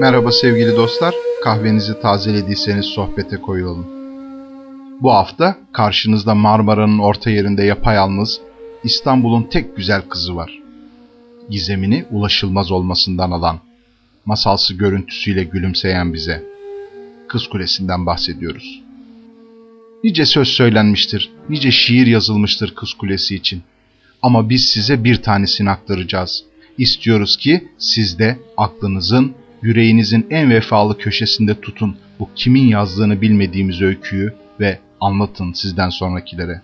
Merhaba sevgili dostlar, kahvenizi tazelediyseniz sohbete koyulalım. Bu hafta karşınızda Marmara'nın orta yerinde yapayalnız İstanbul'un tek güzel kızı var. Gizemini ulaşılmaz olmasından alan, masalsı görüntüsüyle gülümseyen bize. Kız Kulesi'nden bahsediyoruz. Nice söz söylenmiştir, nice şiir yazılmıştır Kız Kulesi için. Ama biz size bir tanesini aktaracağız. İstiyoruz ki siz de aklınızın, yüreğinizin en vefalı köşesinde tutun bu kimin yazdığını bilmediğimiz öyküyü ve anlatın sizden sonrakilere.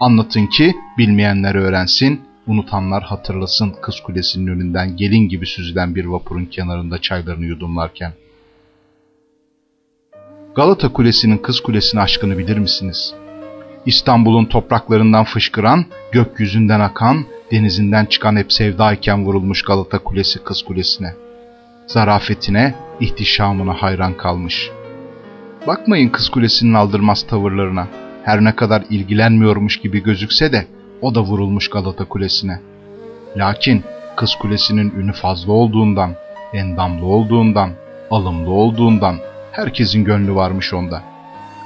Anlatın ki bilmeyenler öğrensin, unutanlar hatırlasın Kız Kulesi'nin önünden gelin gibi süzülen bir vapurun kenarında çaylarını yudumlarken. Galata Kulesi'nin Kız Kulesi'nin aşkını bilir misiniz? İstanbul'un topraklarından fışkıran, gökyüzünden akan, denizinden çıkan hep sevdayken vurulmuş Galata Kulesi Kız Kulesi'ne. Zarafetine, ihtişamına hayran kalmış. Bakmayın Kız Kulesi'nin aldırmaz tavırlarına. Her ne kadar ilgilenmiyormuş gibi gözükse de o da vurulmuş Galata Kulesi'ne. Lakin Kız Kulesi'nin ünü fazla olduğundan, endamlı olduğundan, alımlı olduğundan herkesin gönlü varmış onda.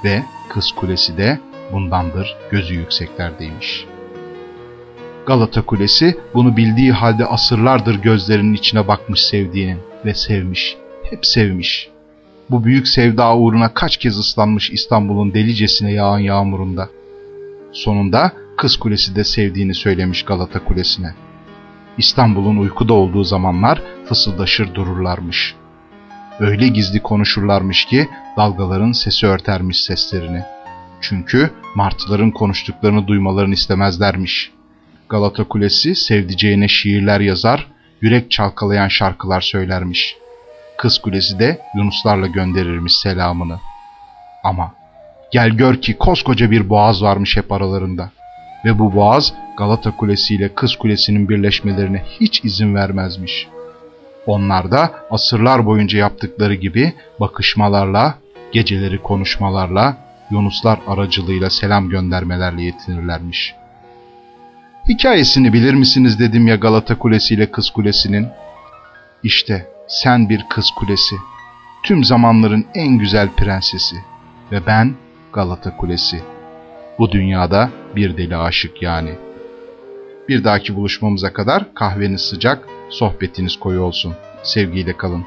Ve Kız Kulesi de bundandır gözü yükseklerdeymiş. Galata Kulesi bunu bildiği halde asırlardır gözlerinin içine bakmış sevdiğinin ve sevmiş, hep sevmiş. Bu büyük sevda uğruna kaç kez ıslanmış İstanbul'un delicesine yağan yağmurunda. Sonunda Kız Kulesi de sevdiğini söylemiş Galata Kulesi'ne. İstanbul'un uykuda olduğu zamanlar fısıldaşır dururlarmış. Öyle gizli konuşurlarmış ki dalgaların sesi örtermiş seslerini. Çünkü martıların konuştuklarını duymalarını istemezlermiş. Galata Kulesi sevdiceğine şiirler yazar, yürek çalkalayan şarkılar söylermiş. Kız Kulesi de Yunuslarla gönderirmiş selamını. Ama gel gör ki koskoca bir boğaz varmış hep aralarında. Ve bu boğaz Galata Kulesi ile Kız Kulesi'nin birleşmelerine hiç izin vermezmiş. Onlar da asırlar boyunca yaptıkları gibi bakışmalarla, geceleri konuşmalarla, Yunuslar aracılığıyla selam göndermelerle yetinirlermiş. Hikayesini bilir misiniz dedim ya Galata Kulesi ile Kız Kulesi'nin. İşte sen bir kız kulesi, tüm zamanların en güzel prensesi ve ben Galata Kulesi. Bu dünyada bir deli aşık yani. Bir dahaki buluşmamıza kadar kahveniz sıcak, sohbetiniz koyu olsun. Sevgiyle kalın.